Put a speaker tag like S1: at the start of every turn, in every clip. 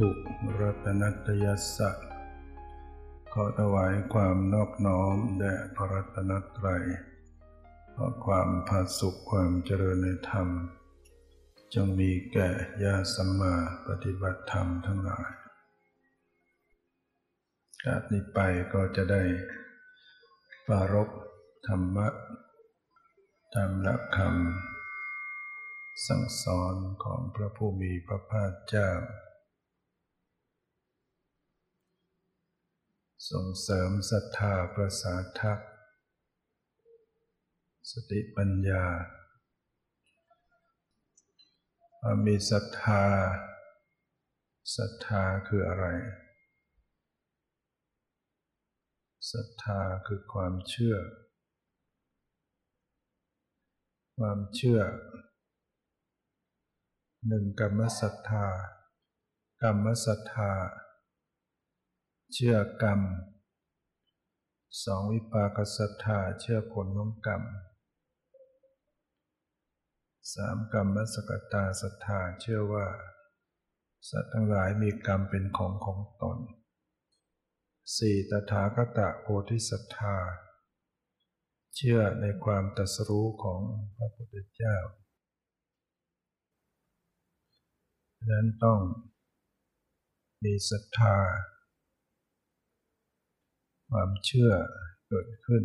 S1: ถุรัตนัตยสัตขอถวายความนอบน้อมแด่พระรัตนตรัยขอความผาสุขความเจริญในธรรม จงมีแก่ญาสัมมาปฏิบัติธรรมทั้งหลายจากนี้ไปก็จะได้ปารบธรรมะตามหลักคำสั่งสอนของพระผู้มีพระภาคเจ้า ส่งเสริมศรัทธาประสาทักสติปัญญามีศรัทธาศรัทธาคืออะไรศรัทธาคือความเชื่อ ความเชื่อหนึ่งกรรมศรัทธากรรมศรัทธา เชื่อกรรมสองวิปากศรัทธาเชื่อผลของกรรมสามกรรมสกตาศรัทธาเชื่อว่า สัตว์ทั้งหลายมีกรรมเป็นของของตนสี่ตถาคตโพธิสัตธา เชื่อในความตรัสรู้ของพระพุทธเจ้าดังนั้นต้องมีศรัทธา ความเชื่อเกิดขึ้น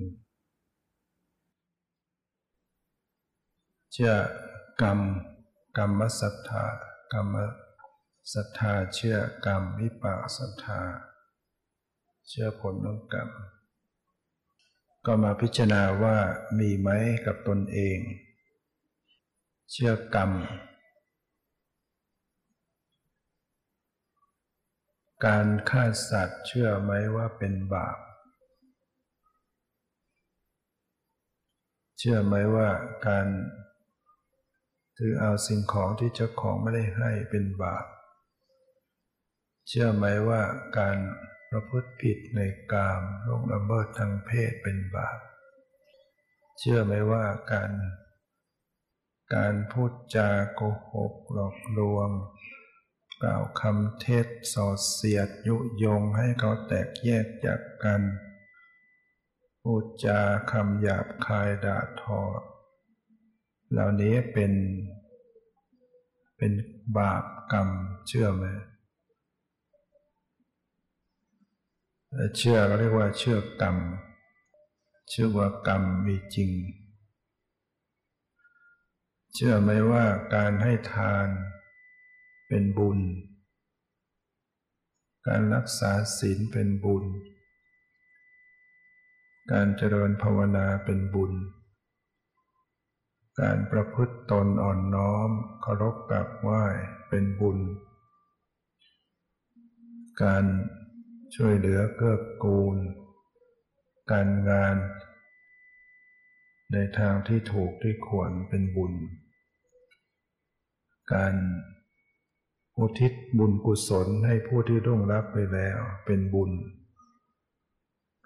S1: เชื่อกรรม กรรมศรัทธากรรมศรัทธาเชื่อกรรมวิปากศรัทธา เชื่อผลของกรรม ก็มาพิจารณาว่ามีไหมกับตนเอง เชื่อกรรม การฆ่าสัตว์เชื่อไหมว่าเป็นบาป เชื่อไหมว่าการถือเอาสิ่งของที่เจ้าของไม่ได้ให้เป็นบาป เชื่อไหมว่าการประพฤติผิดในกามลงละเมิดทางเพศเป็นบาป เชื่อไหมว่าการ การพูดจาโกหกหลอกลวง กล่าวคำเท็จสอดเสียดยุยงให้เขาแตกแยกจากกัน พูดจาคำหยาบคายด่าทอ เหล่านี้เป็น เป็นบาปกรรมเชื่อไหมเชื่อก็เรียกว่าเชื่อกรรม เชื่อว่ากรรมมีจริง เชื่อไหมว่าการให้ทานเป็นบุญ การรักษาศีลเป็นบุญ การเจริญภาวนาเป็นบุญ การประพฤติตนอ่อนน้อมเคารพกราบไหว้เป็นบุญ การช่วยเหลือเกื้อกูล การงาน ในทางที่ถูกที่ควรเป็นบุญ การอุทิศบุญกุศลให้ผู้ที่ร่วงรับไปแล้วเป็นบุญ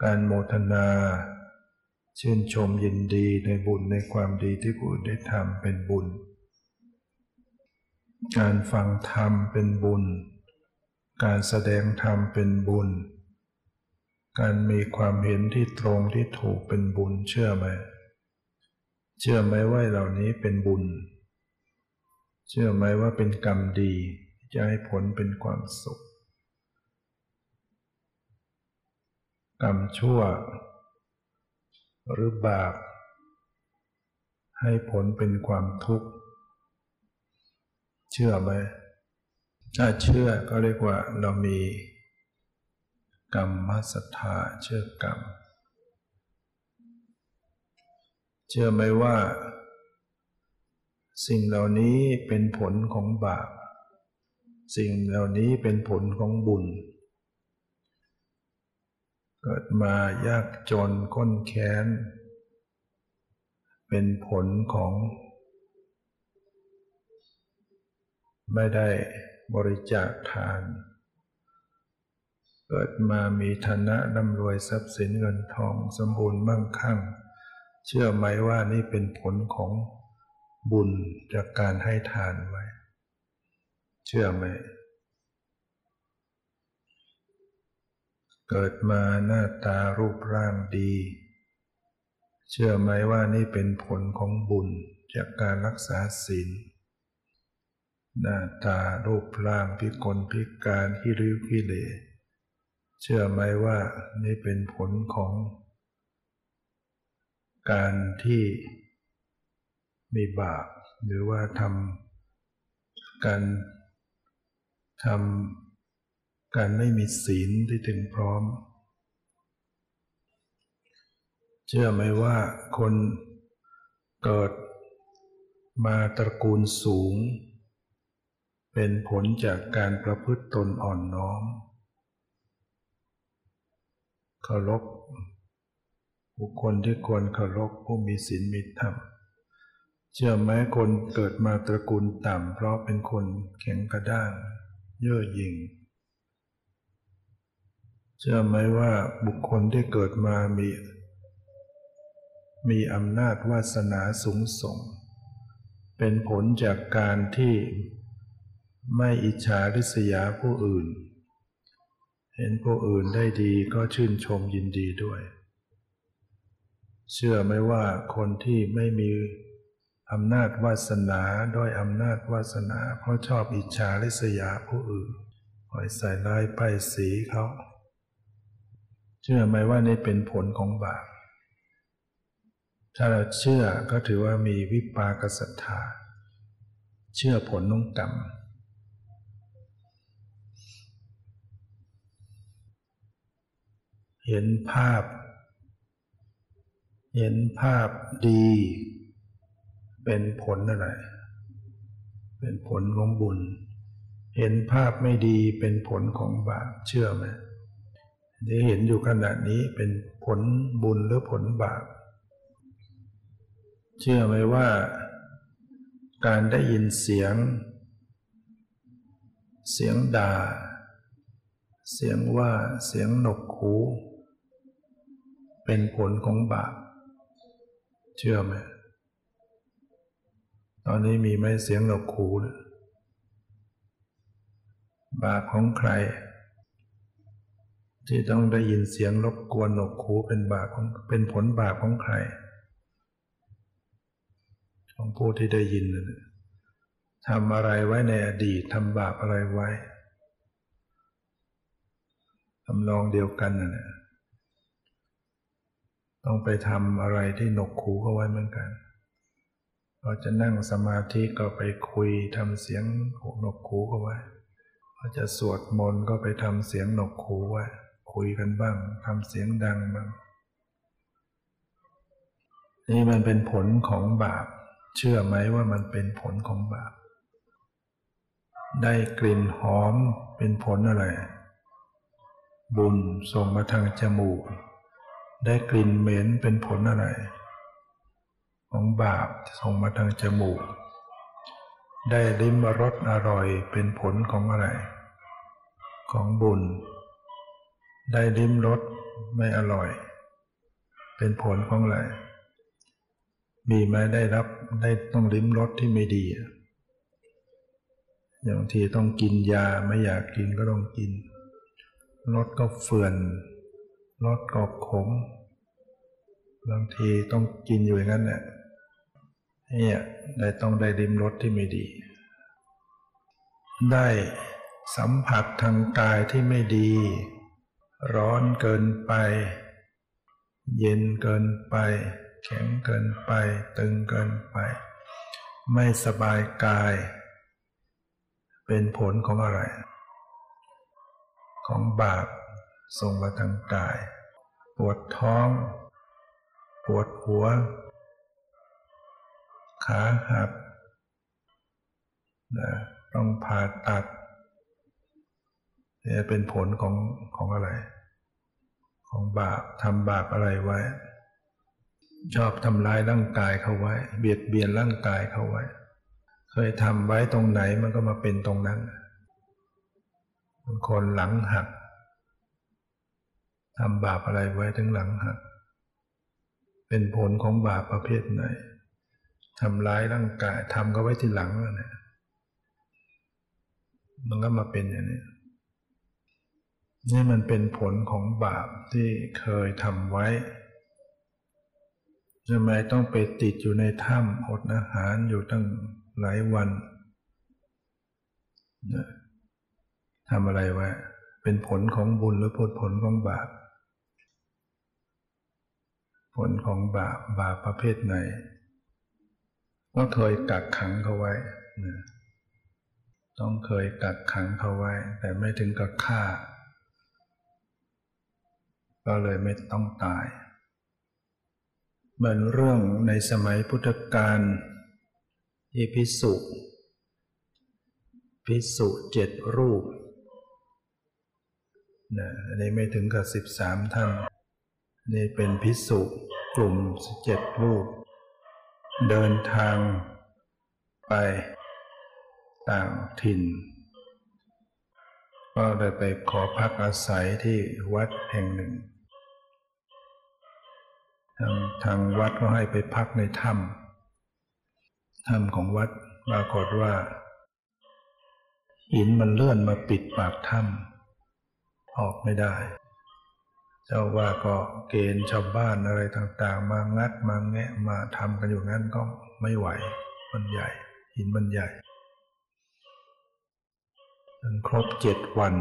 S1: การโมทนา ชื่นชมยินดีในบุญในความดีที่ผู้ได้ทำเป็นบุญ การฟังธรรมเป็นบุญ การแสดงธรรมเป็นบุญ การมีความเห็นที่ตรงที่ถูกเป็นบุญเชื่อไหม เชื่อไหมว่าเหล่านี้เป็นบุญ เชื่อไหมว่าเป็นกรรมดีจะให้ผลเป็นความสุข กรรมชั่ว หรือบาป ให้ผลเป็นความทุกข์ เชื่อไหมถ้าเชื่อก็เรียกว่าเรามีกรรมศรัทธาเชื่อกรรม เชื่อไหมว่า สิ่งเหล่านี้เป็นผลของบาป สิ่งเหล่านี้เป็นผลของบุญ เกิดมายากจนค้นแค้น เป็นผลของ ไม่ได้บริจาคทาน เกิดมามีฐานะร่ำรวยทรัพย์สินเงินทองสมบูรณ์มั่งคั่ง เชื่อไหมว่านี่เป็นผลของบุญจากการให้ทานไว้ เชื่อไหม เกิดมาหน้าตารูปร่างดี เชื่อไหมว่านี่เป็นผลของบุญจากการรักษาศีลหน้าตารูปร่างพิกลพิการขี้ริ้วขี้เหร่เชื่อไหมว่านี่เป็นผลของ การที่มีบาปหรือว่าทำการทำ การไม่มีศีลที่ถึงพร้อม เชื่อไหมว่าคนเกิดมาตระกูลสูง เป็นผลจากการประพฤติตนอ่อนน้อมเคารพบุคคลที่ควรเคารพผู้มีศีลมีธรรมเชื่อไหมคนเกิดมาตระกูลต่ำเพราะเป็นคนแข็งกระด้าง เย่อหยิ่ง เชื่อไหมว่าบุคคลที่เกิดมามี มีอำนาจวาสนาสูงส่ง เป็นผลจากการที่ไม่อิจฉาริษยาผู้อื่น เห็นผู้อื่นได้ดีก็ชื่นชมยินดีด้วย เชื่อไหมว่าคนที่ไม่มีอำนาจวาสนาด้วยอำนาจวาสนา เพราะชอบอิจฉาริษยาผู้อื่นคอยใส่ร้ายป้ายสีเขา เชื่อไหมว่านี่เป็นผลของบาป ถ้าเราเชื่อก็ถือว่ามีวิปากศรัทธา เชื่อผลนองกรรม เห็นภาพ เห็นภาพดี เป็นผลอะไร เป็นผลของบุญ เห็นภาพไม่ดีเป็นผลของบาป เชื่อไหม ที่เห็นอยู่ขณะนี้เป็นผลบุญหรือผลบาป เชื่อไหมว่าการได้ยินเสียง เสียงด่า เสียงว่าเสียงหนกหูเป็นผลของบาป เชื่อไหมตอนนี้มีไหมเสียงหนกหูบาปของใคร ที่ต้องได้ยินเสียงรบกวนหนกหูเป็นบาปของเป็นผลบาปของใคร ของผู้ที่ได้ยินนะทำอะไรไว้ในอดีตทำบาปอะไรไว้ทำลองเดียวกันนะต้องไปทำอะไรที่หนกหูเขาไว้เหมือนกันเราจะนั่งสมาธิก็ไปคุยทำเสียงหนกขูก็ไว้เราจะสวดมนต์ก็ไปทำเสียงหนกขูไว้ คุยกันบ้างทำเสียงดังบ้างนี่มันเป็นผลของบาป เชื่อไหมว่ามันเป็นผลของบาป ได้กลิ่นหอมเป็นผลอะไร บุญส่งมาทางจมูก ได้กลิ่นเหม็นเป็นผลอะไร ของบาปส่งมาทางจมูก ได้ลิ้มรสอร่อยเป็นผลของอะไร ของบุญ ได้ลิ้มรสไม่อร่อย เป็นผลของอะไร มีไหมได้รับได้ต้องลิ้มรสที่ไม่ดีอย่างทีต้องกินยาไม่อยากกินก็ต้องกินรสก็เฟื่อนรสก็ขม บางทีต้องกินอยู่อย่างนั้นแหละเนี่ยได้ต้องได้ริมรสที่ไม่ดี ได้สัมผัสทางกายที่ไม่ดี ร้อนเกินไป เย็นเกินไป แข็งเกินไป ตึงเกินไป ไม่สบายกาย เป็นผลของอะไร ของบาปส่งมาทางกาย ปวดท้อง ปวดหัว ขาหักนะต้องผ่าตัดเนี่ยเป็นผลของของอะไร ของบาปทำบาปอะไรไว้ ชอบทำร้ายร่างกายเขาไว้ เบียดเบียนร่างกายเขาไว้ เคยทำไว้ตรงไหนมันก็มาเป็นตรงนั้นบางคนหลังหักทำบาปอะไรไว้ถึงหลังหัก เป็นผลของบาปประเภทไหนทำร้ายร่างกายทำก็ไว้ที่หลังนะมันก็มาเป็นอย่างนี้ นี่มันเป็นผลของบาปที่เคยทำไว้ทำไมต้องไปติดอยู่ในถ้ำอดอาหารอยู่ตั้งหลายวันทำอะไรไว้ เป็นผลของบุญหรือผลผลของบาป ผลของบาปบาปประเภทไหน ก็เคยกักขังเขาไว้ ต้องเคยกักขังเขาไว้ แต่ไม่ถึงกับฆ่า ก็เลยไม่ต้องตาย เหมือนเรื่องในสมัยพุทธกาลที่พิสุพิสุเจ็ดรูปนะอันนี้ไม่ถึงกับสิบสามท่าน นี่เป็นพิสุกลุ่มเจ็ดรูป เดินทางไปต่างถิ่น ก็เลยไปขอพักอาศัยที่วัดแห่งหนึ่ง ทางทางวัดก็ให้ไปพักในถ้ำถ้ำของวัดปรากฏว่าหินมันเลื่อนมาปิดปากถ้ำออกไม่ได้ เจ้าว่าก็เกณฑ์ชาวบ้านอะไรต่างๆ มางัดมาแงะมาทำกันอยู่งั้นก็ไม่ไหว มันใหญ่ หินมันใหญ่จนครบเจ็ดวัน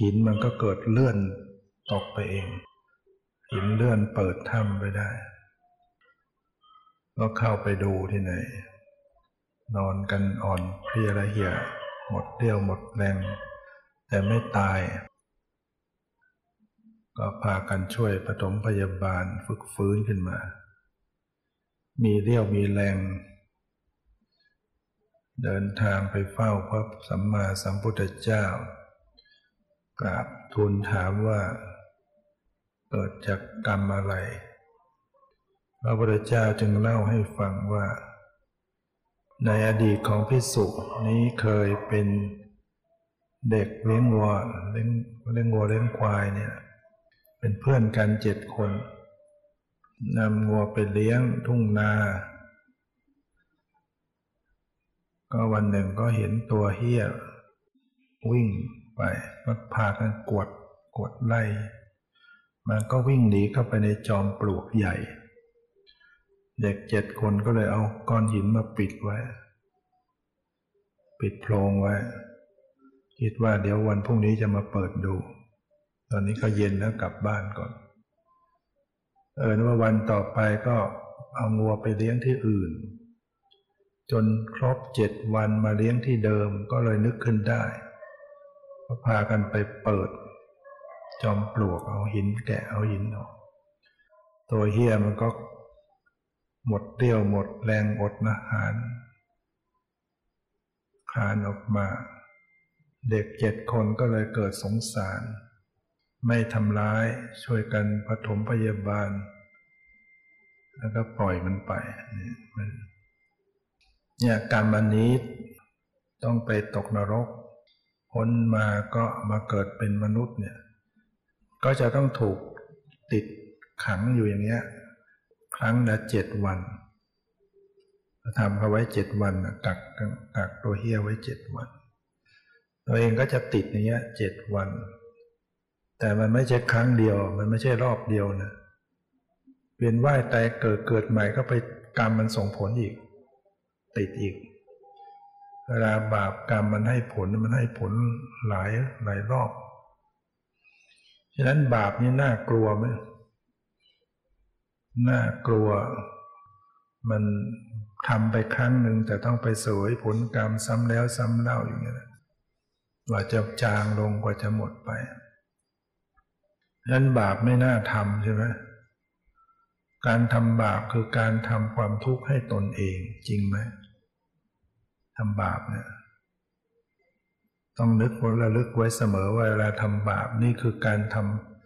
S1: หินมันก็เกิดเลื่อนตกไปเอง หินเลื่อนเปิดถ้ำไปได้ก็เข้าไปดูที่ไหน นอนกันอ่อนเพลียละเหี่ยหมดเรี่ยวหมดแรง แต่ไม่ตาย ก็พากันช่วยปฐมพยาบาลฝึกฟื้นขึ้นมา มีเรี่ยวมีแรง เดินทางไปเฝ้าพระสัมมาสัมพุทธเจ้ากราบทูลถามว่า เกิดจากกรรมอะไร พระพุทธเจ้าจึงเล่าให้ฟังว่า ในอดีตของพิสุนี้เคยเป็นเด็กเลี้ยงวัวเลี้ยงเลี้ยงวัวเลี้ยงควายเนี่ย เป็นเพื่อนกันเจ็ดคนนำวัวไปเลี้ยงทุ่งนา ก็วันหนึ่งก็เห็นตัวเฮี้ยวิ่งไปก็พากันกวดกวดไล่ มันก็วิ่งหนีเข้าไปในจอมปลวกใหญ่ เด็กเจ็ดคนก็เลยเอาก้อนหินมาปิดไว้ ปิดโพรงไว้ คิดว่าเดี๋ยววันพรุ่งนี้จะมาเปิดดู ตอนนี้ก็เย็นแล้วกลับบ้านก่อน เออว่าวันต่อไปก็เอางัวไปเลี้ยงที่อื่น จนครบเจ็ดวันมาเลี้ยงที่เดิมก็เลยนึกขึ้นได้ก็พากันไปเปิด จอมปลวกเอาหินแกะเอาหินออกตัวเฮียมันก็หมดเรี่ยวหมดแรงอดอาหารคานออกมา เด็กเจ็ดคนก็เลยเกิดสงสาร ไม่ทำร้ายช่วยกันปฐมพยาบาล แล้วก็ปล่อยมันไปเนี่ยกรรมอันนี้ต้องไปตกนรกพ้นมาก็มาเกิดเป็นมนุษย์เนี่ย ก็จะต้องถูกติดขังอยู่อย่างเงี้ย ครั้งละเจ็ดวันทำเขาไว้เจ็ดวันกักกักตัวเฮียไว้เจ็ดวัน ตัวเองก็จะติดอย่างเงี้ยเจ็ดวัน แต่มันไม่ใช่ครั้งเดียว มันไม่ใช่รอบเดียวนะเวียนว่ายตายเกิดเกิดใหม่ก็ไปกรรมมันส่งผลอีก ติดอีกเวลาบาปกรรมมันให้ผลมันให้ผลหลายหลายรอบ ฉะนั้นบาปนี่น่ากลัวไหมน่ากลัว มันทำไปครั้งหนึ่งแต่ต้องไปสวยผลกรรมซ้ำแล้วซ้ำเล่าอย่างนี้นะกว่าจะจางลงกว่าจะหมดไปนั้นบาปไม่น่าทำใช่ไหมการทำบาปคือการทำความทุกข์ให้ตนเองจริงไหมทำบาปเนี่ย ต้องนึกระลึกไว้เสมอว่าเวลาทำบาปนี่คือการท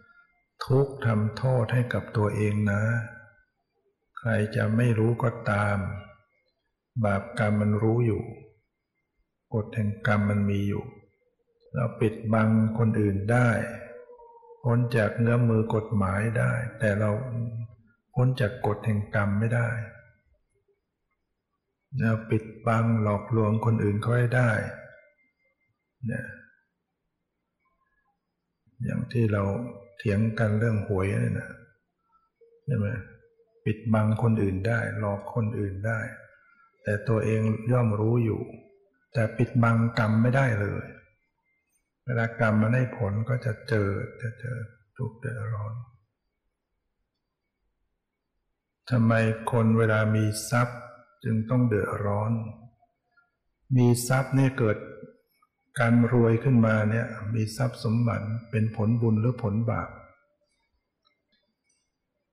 S1: ำทุกข์ทำโทษให้กับตัวเองนะ ใครจะไม่รู้ก็ตาม บาปกรรมมันรู้อยู่กฎแห่งกรรมมันมีอยู่ เราปิดบังคนอื่นได้พ้นจากเงื้อมือกฎหมายได้ แต่เราพ้นจากกฎแห่งกรรมไม่ได้เราปิดบังหลอกลวงคนอื่นเขาได้ นี่ยอย่างที่เราเถียงกันเรื่องหวยนี่นะใช่ไหมปิดบังคนอื่นได้ หลอกคนอื่นได้ แต่ตัวเองย่อมรู้อยู่ แต่ปิดบังกรรมไม่ได้เลย เวลากรรมมันได้ผลก็จะเจอจะเจอทุกข์เดือดร้อนทำไมคนเวลามีทรัพย์จึงต้องเดือดร้อน มีทรัพย์เนี่ยเกิด การรวยขึ้นมาเนี่ยมีทรัพย์สมบัติเป็นผลบุญหรือผลบาป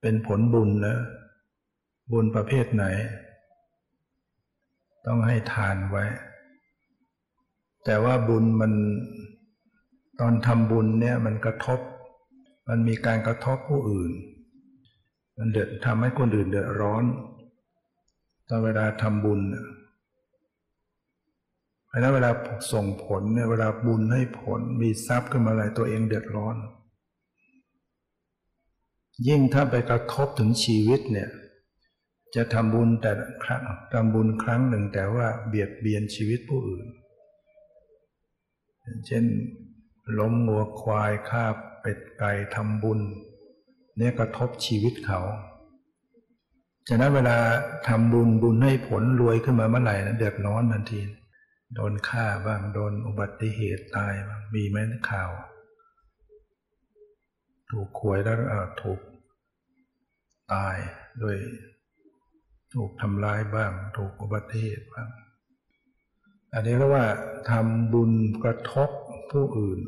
S1: เป็นผลบุญนะ บุญประเภทไหน ต้องให้ทานไว้ แต่ว่าบุญมันตอนทำบุญเนี่ยมันกระทบ มันมีการกระทบผู้อื่น มันเดือดทำให้คนอื่นเดือดร้อนตอนเวลาทำบุญ เพราะนั้นเวลาส่งผลเนี่ยเวลาบุญให้ผลมีทรัพย์ขึ้นมาอะไรตัวเองเดือดร้อน ยิ่งถ้าไปกระทบถึงชีวิตเนี่ย จะทำบุญแต่ครั้งทำบุญครั้งหนึ่งแต่ว่าเบียดเบียนชีวิตผู้อื่น เช่น ล้มงัวควายฆ่าเป็ดไก่ทำบุญ เนี่ยกระทบชีวิตเขาฉะนั้นเวลาทำบุญบุญให้ผลรวยขึ้นมาเมื่อไหร่นะเดือดร้อนทันที โดนฆ่าบ้างโดนอุบัติเหตุตายบ้างมีไหมข่าว ถูกขวยแล้วถูกตายด้วยถูกทำร้ายบ้าง ถูกอุบัติเหตุบ้าง อันนี้เรียกว่าทำบุญกระทบผู้อื่น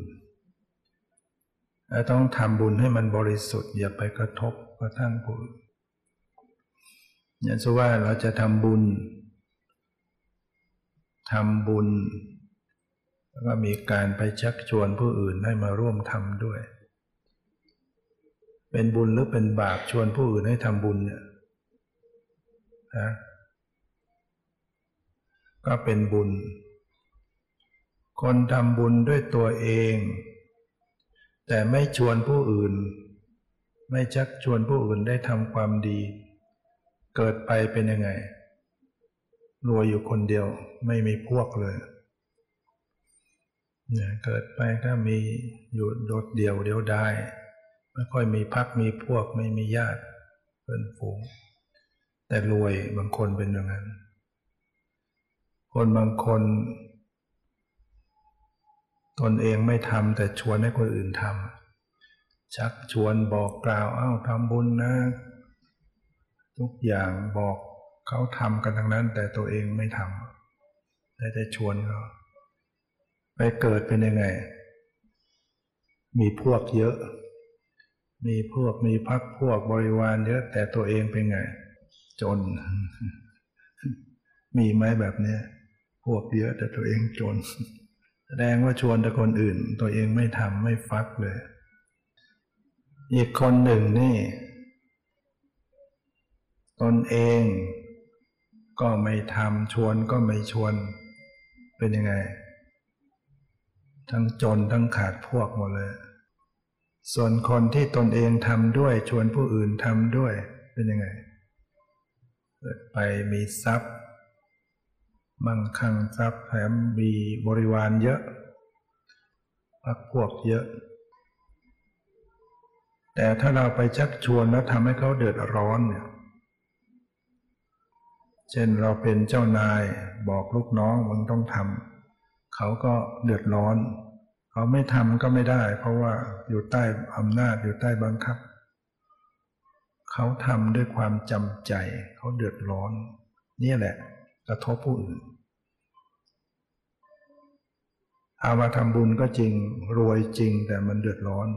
S1: ต้องทำบุญให้มันบริสุทธิ์อย่าไปกระทบกระทั่งผู้อื่นอย่างเช่นว่าเราจะทำบุญ ทำบุญ แล้วก็มีการไปชักชวนผู้อื่นให้มาร่วมทำด้วย เป็นบุญหรือเป็นบาปชวนผู้อื่นให้ทำบุญเนี่ยนะก็เป็นบุญ คนทำบุญด้วยตัวเอง แต่ไม่ชวนผู้อื่น ไม่ชักชวนผู้อื่นได้ทำความดี เกิดไปเป็นยังไง รวยอยู่คนเดียวไม่มีพวกเลยเนี่ยเกิดไปก็มีอยู่โดดเดี่ยวเดียวดายไม่ค่อยมีพักมีพวกไม่มีญาติเพื่อนฝูงแต่รวยบางคนเป็นอย่างนั้น คนบางคน ตนเองไม่ทำแต่ชวนให้คนอื่นทำชักชวนบอกกล่าวอ้าวทำบุญนะ ทุกอย่างบอก เขาทำกันทั้งนั้น แต่ตัวเองไม่ทำแต่จะชวนเขาไปเกิดเป็นยังไง มีพวกเยอะ มีพวกมีพักพวกบริวารเยอะ แต่ตัวเองเป็นไง จน มีไหมแบบนี้พวกเยอะแต่ตัวเองจน แสดงว่าชวนแต่คนอื่น ตัวเองไม่ทำไม่ฟักเลย อีกคนหนึ่งนี่ ตนเอง ก็ไม่ทำชวนก็ไม่ชวน เป็นยังไง ทั้งจนทั้งขาดพวกหมดเลย ส่วนคนที่ตนเองทำด้วย ชวนผู้อื่นทำด้วย เป็นยังไงไปมีทรัพย์มั่งคั่งทรัพย์แถมมีบริวารเยอะพักพวกเยอะ แต่ถ้าเราไปชักชวนแล้วทำให้เขาเดือดร้อนเนี่ย เช่นเราเป็นเจ้านายบอกลูกน้องมึงต้องทำเขาก็เดือดร้อน เขาไม่ทำก็ไม่ได้ เพราะว่าอยู่ใต้อำนาจอยู่ใต้บังคับ เขาทำด้วยความจำใจ เขาเดือดร้อน นี่แหละ กระทบผู้อื่นเอามาทำบุญก็จริงรวยจริงแต่มันเดือดร้อน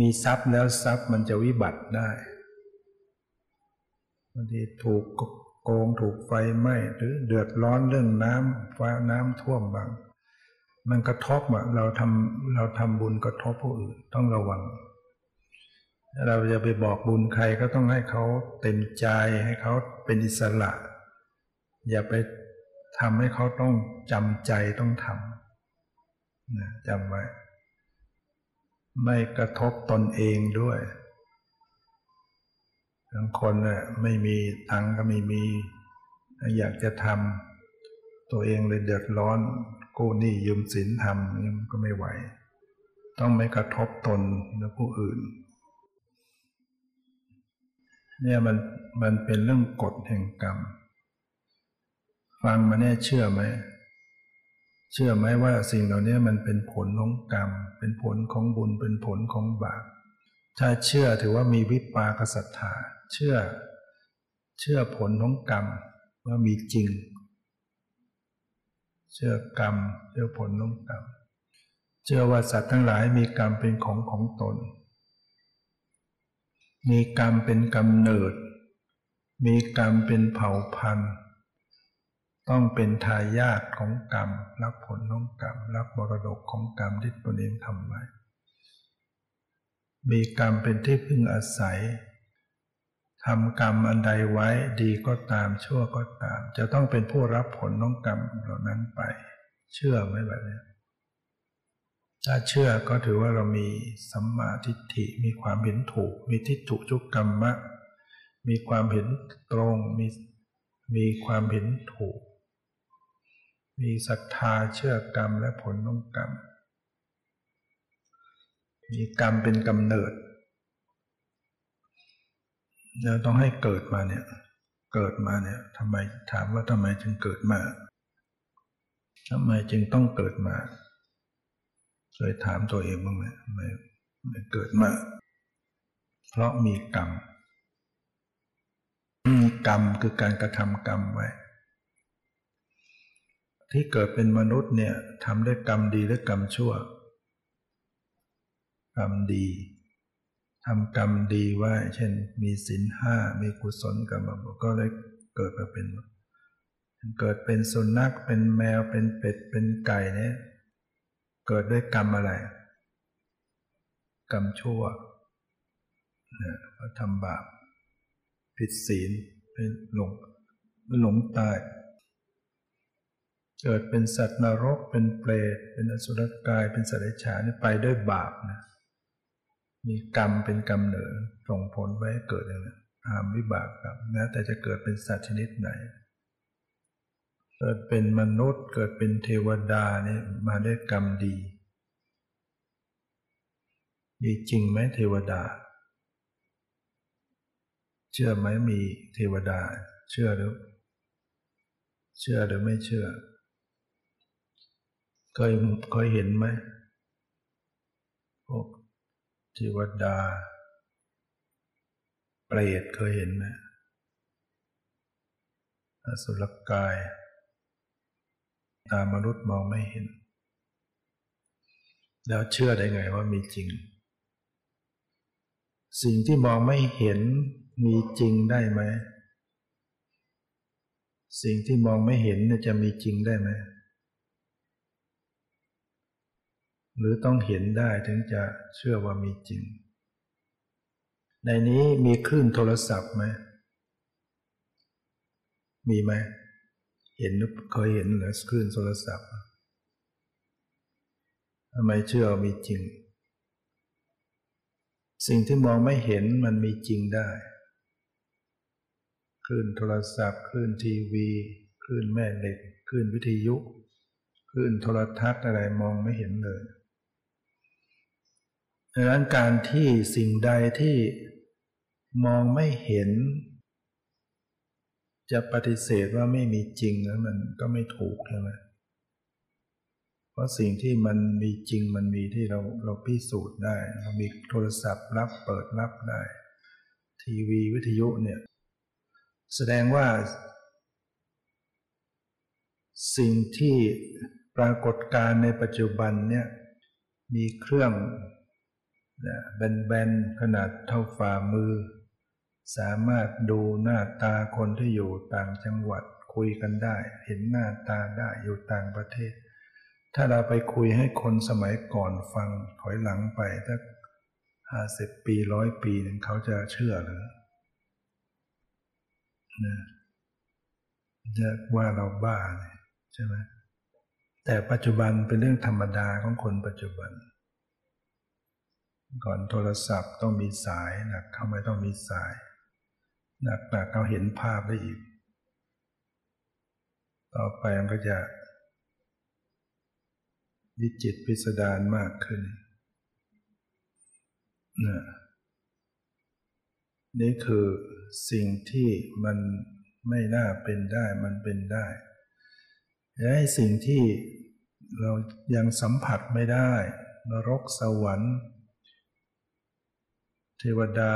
S1: มีทรัพย์แล้วทรัพย์มันจะวิบัติได้บางทีถูก โกงถูกไฟไหม้หรือเดือดร้อนเรื่องน้ำฟ้าน้ำท่วมบาง มันกระทบอะเราทำเราทำบุญกระทบผู้อื่นต้องระวัง เราจะไปบอกบุญใครก็ต้องให้เขาเต็มใจให้เขาเป็นอิสระ อย่าไปทำให้เขาต้องจำใจต้องทำนะจำไว้ ไม่กระทบตนเองด้วย บางคนเนี่ยไม่มีตังก็ไม่มี อยากจะทำตัวเองเลยเดือดร้อนกู้หนี้ยืมสินทำนี่ก็ไม่ไหว ต้องไม่กระทบตนและผู้อื่น เนี่ยมันมันเป็นเรื่องกฎแห่งกรรม ฟังมาเนี่ยเชื่อไหมเชื่อไหมว่าสิ่งเหล่านี้มันเป็นผลของกรรม เป็นผลของบุญเป็นผลของบาปถ้าเชื่อถือว่ามีวิปากศรัทธา เชื่อเชื่อผลของกรรมว่ามีจริง เชื่อกรรมเชื่อผลของกรรมเชื่อว่าสัตว์ทั้งหลายมีกรรมเป็นของของตน มีกรรมเป็นกำเนิด มีกรรมเป็นเผ่าพันธุ์ ต้องเป็นทายาทของกรรม รับผลของกรรม รับมรดกของกรรมที่ตนเองทำไว้มีกรรมเป็นที่พึ่งอาศัย ทำกรรมอันใดไว้ดีก็ตามชั่วก็ตาม จะต้องเป็นผู้รับผลของกรรมเหล่านั้นไป เชื่อไหมแบบนี้ถ้าเชื่อก็ถือว่าเรามีสัมมาทิฏฐิมีความเห็นถูก มีทิฏฐุจุกกรรมะ มีความเห็นตรงมีมีความเห็นถูก มีศรัทธาเชื่อกรรมและผลของกรรม มีกรรมเป็นกำเนิด เราต้องให้เกิดมาเนี่ย เกิดมาเนี่ยทำไมถามว่าทำไมจึงเกิดมาทำไมจึงต้องเกิดมาเคยถามตัวเองบ้างไหมไม่ไม่เกิดมา เพราะมีกรรมมีกรรมคือการกระทำกรรมไว้ ที่เกิดเป็นมนุษย์เนี่ยทำได้กรรมดีหรือกรรมชั่ว กรรมดี ทำกรรมดีไว้ เช่น มีศีลห้ามีกุศลกรรมก็เลยเกิดมาเป็น เกิดเป็นสุนัขเป็นแมวเป็นเป็ดเป็นไก่เนี่ยเกิดด้วยกรรมอะไร กรรมชั่วนะเพราะทำบาปผิดศีลเป็นหลงหลงตาย เกิดเป็นสัตว์นรกเป็นเปรตเป็นอสุรกายเป็นสัตว์เดรัจฉานไปด้วยบาปนะ มีกรรมเป็นกรรมเหนือส่งผลไว้เกิดอย่างนี้หามวิบากกรรมนะแต่จะเกิดเป็นสัตว์ชนิดไหน เกิดเป็นมนุษย์ เกิดเป็นเทวดาเนี่ยมาได้กรรมดีมีจริงไหมเทวดา เชื่อไหมมีเทวดา เชื่อหรือ เชื่อหรือไม่เชื่อ เคยเคยเห็นไหม เทวดา เปรตเคยเห็นไหมอสุรกาย ตามนุษย์มองไม่เห็น แล้วเชื่อได้ไงว่ามีจริง สิ่งที่มองไม่เห็นมีจริงได้ไหม สิ่งที่มองไม่เห็นจะมีจริงได้ไหม หรือต้องเห็นได้ถึงจะเชื่อว่ามีจริง ในนี้มีคลื่นโทรศัพท์ไหม มีไหม เห็นเคยเห็นหรือคลื่นโทรศัพท์ทำไมเชื่อมีจริง สิ่งที่มองไม่เห็นมันมีจริงได้ คลื่นโทรศัพท์ คลื่นทีวี คลื่นแม่เหล็ก คลื่นวิทยุ คลื่นโทรทัศน์อะไรมองไม่เห็นเลย ดังนั้นการที่สิ่งใดที่มองไม่เห็น จะปฏิเสธว่าไม่มีจริงแล้วมันก็ไม่ถูกใช่ไหมเพราะสิ่งที่มันมีจริงมันมีที่เราเราพิสูจน์ได้เรามีโทรศัพท์รับเปิดรับได้ ทีวีวิทยุเนี่ย แสดงว่า สิ่งที่ปรากฏการในปัจจุบันเนี่ยมีเครื่อง แบนๆขนาดเท่าฝ่ามือ สามารถดูหน้าตาคนที่อยู่ต่างจังหวัดคุยกันได้ เห็นหน้าตาได้อยู่ต่างประเทศ ถ้าเราไปคุยให้คนสมัยก่อนฟังถอยหลังไปถ้าห้าสิบปีร้อยปีนึงเขาจะเชื่อหรือนะจะว่าเราบ้าเลยใช่ไหมแต่ปัจจุบันเป็นเรื่องธรรมดาของคนปัจจุบัน ก่อนโทรศัพท์ต้องมีสายหนะเข้าไม่ต้องมีสายหนักๆเขาเห็นภาพได้อีก ต่อไปมันก็จะ วิจิตพิสดารมากขึ้นนะนี่คือสิ่งที่มันไม่น่าเป็นได้มันเป็นได้และสิ่งที่เรายังสัมผัสไม่ได้ นรกสวรรค์ เทวดา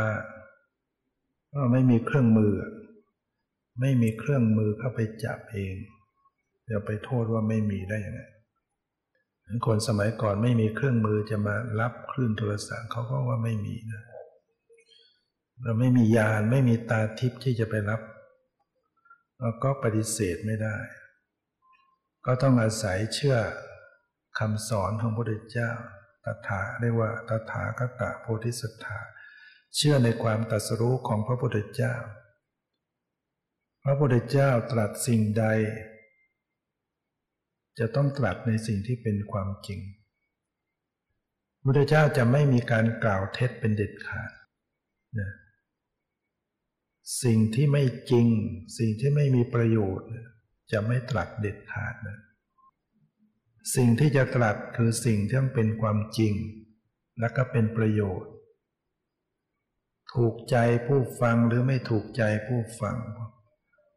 S1: ก็ไม่มีเครื่องมือ ไม่มีเครื่องมือเข้าไปจับเองอย่าไปโทษว่าไม่มีได้ยังไงคนสมัยก่อนไม่มีเครื่องมือจะมารับคลื่นโทรศัพท์เขาก็ว่าไม่มีนะเราไม่มียานไม่มีตาทิพย์ที่จะไปรับเราก็ปฏิเสธไม่ได้ ก็ต้องอาศัยเชื่อคำสอนของพระพุทธเจ้าตถาเรียกว่าตถาคตโพธิสัตถา เชื่อในความตรัสรู้ของพระพุทธเจ้า พระพุทธเจ้าตรัสสิ่งใด จะต้องตรัสในสิ่งที่เป็นความจริงพุทธเจ้าจะไม่มีการกล่าวเท็จเป็นเด็ดขาดนะสิ่งที่ไม่จริง สิ่งที่ไม่มีประโยชน์ จะไม่ตรัสเด็ดขาดนะสิ่งที่จะตรัสคือสิ่งที่ต้องเป็นความจริง และก็เป็นประโยชน์ ถูกใจผู้ฟังหรือไม่ถูกใจผู้ฟัง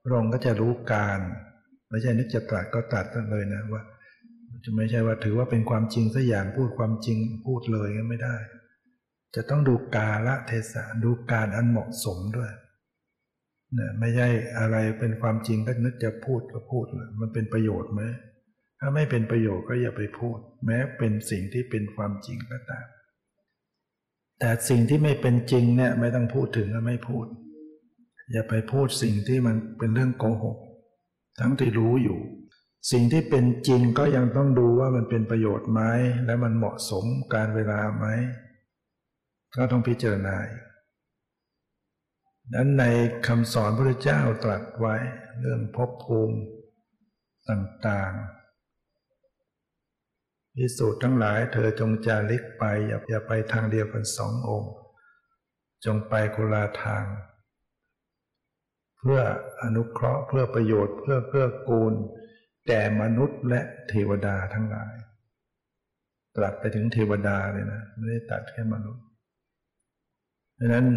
S1: พระองค์ก็จะรู้การไม่ใช่นึกจะตรัสก็ตรัสเลยนะว่า จะไม่ใช่ว่าถือว่าเป็นความจริงสักอย่างพูดความจริงพูดเลยก็ไม่ได้ จะต้องดูกาละเทศะดูการอันเหมาะสมด้วยนะไม่ใช่อะไรเป็นความจริงก็นึกจะพูดก็พูดเลยมันเป็นประโยชน์ไหมถ้าไม่เป็นประโยชน์ก็อย่าไปพูด แม้เป็นสิ่งที่เป็นความจริงก็ตาม แต่สิ่งที่ไม่เป็นจริงเนี่ยไม่ต้องพูดถึงก็ไม่พูด อย่าไปพูดสิ่งที่มันเป็นเรื่องโกหก ทั้งที่รู้อยู่ สิ่งที่เป็นจริงก็ยังต้องดูว่ามันเป็นประโยชน์ไหมและมันเหมาะสมการเวลาไหมก็ต้องพิจารณาดังนั้นในคำสอนพระเจ้าตรัสไว้เรื่องภพภูมิต่างๆ พิสูจน์ทั้งหลายเธอจงจาริกไป อย่าอย่าไปทางเดียวกันสององค์ จงไปกุลาทาง เพื่ออนุเคราะห์เพื่อประโยชน์เพื่อเพื่อกูลแก่มนุษย์และเทวดาทั้งหลาย ตรัสไปถึงเทวดาเลยนะ ไม่ได้ตัดแค่มนุษย์ดังนั้น